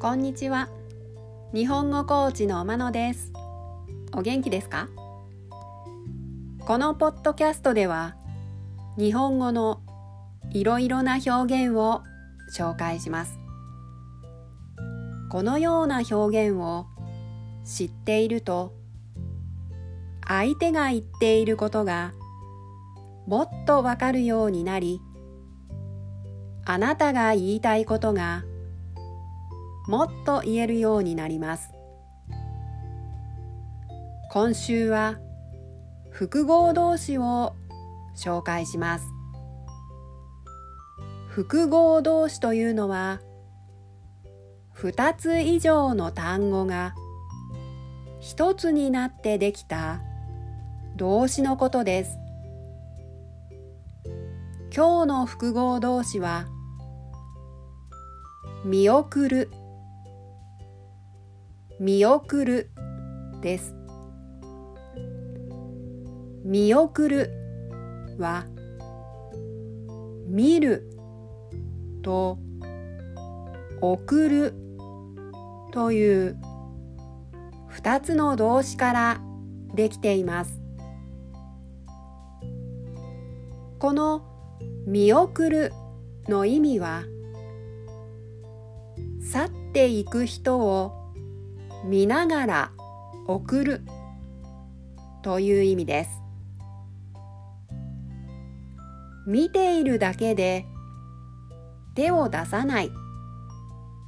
こんにちは。日本語コーチのまのです。お元気ですか？このポッドキャストでは日本語のいろいろな表現を紹介します。このような表現を知っていると相手が言っていることがもっとわかるようになりあなたが言いたいことがもっと言えるようになります。今週は複合動詞を紹介します。複合動詞というのは2つ以上の単語が一つになってできた動詞のことです。今日の複合動詞は見送る。見送るです。見送るは見ると送るという二つの動詞からできています。この見送るの意味は去っていく人を見ながら送る。という意味です。見ているだけで手を出さない。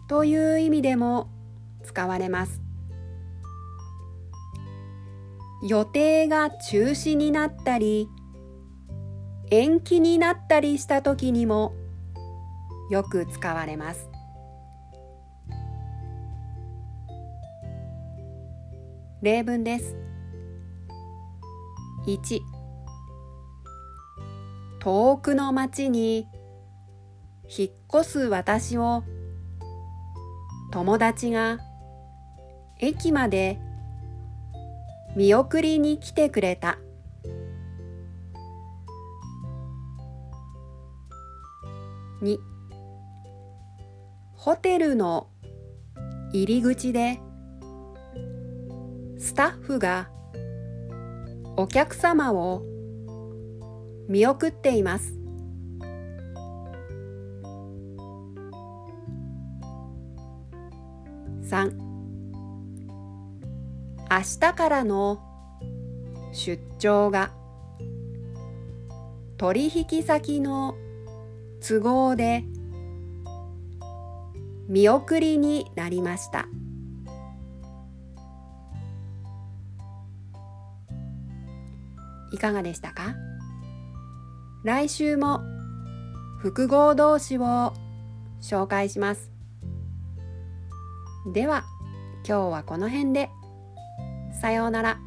という意味でも使われます。予定が中止になったり延期になったりした時にもよく使われます。例文です。1遠くの町に引っ越す私を友達が駅まで見送りに来てくれた。2ホテルの入り口でスタッフがお客様を見送っています。3明日からの出張が取引先の都合で見送りになりました。いかがでしたか？来週も複合動詞を紹介します。では今日はこの辺で。さようなら。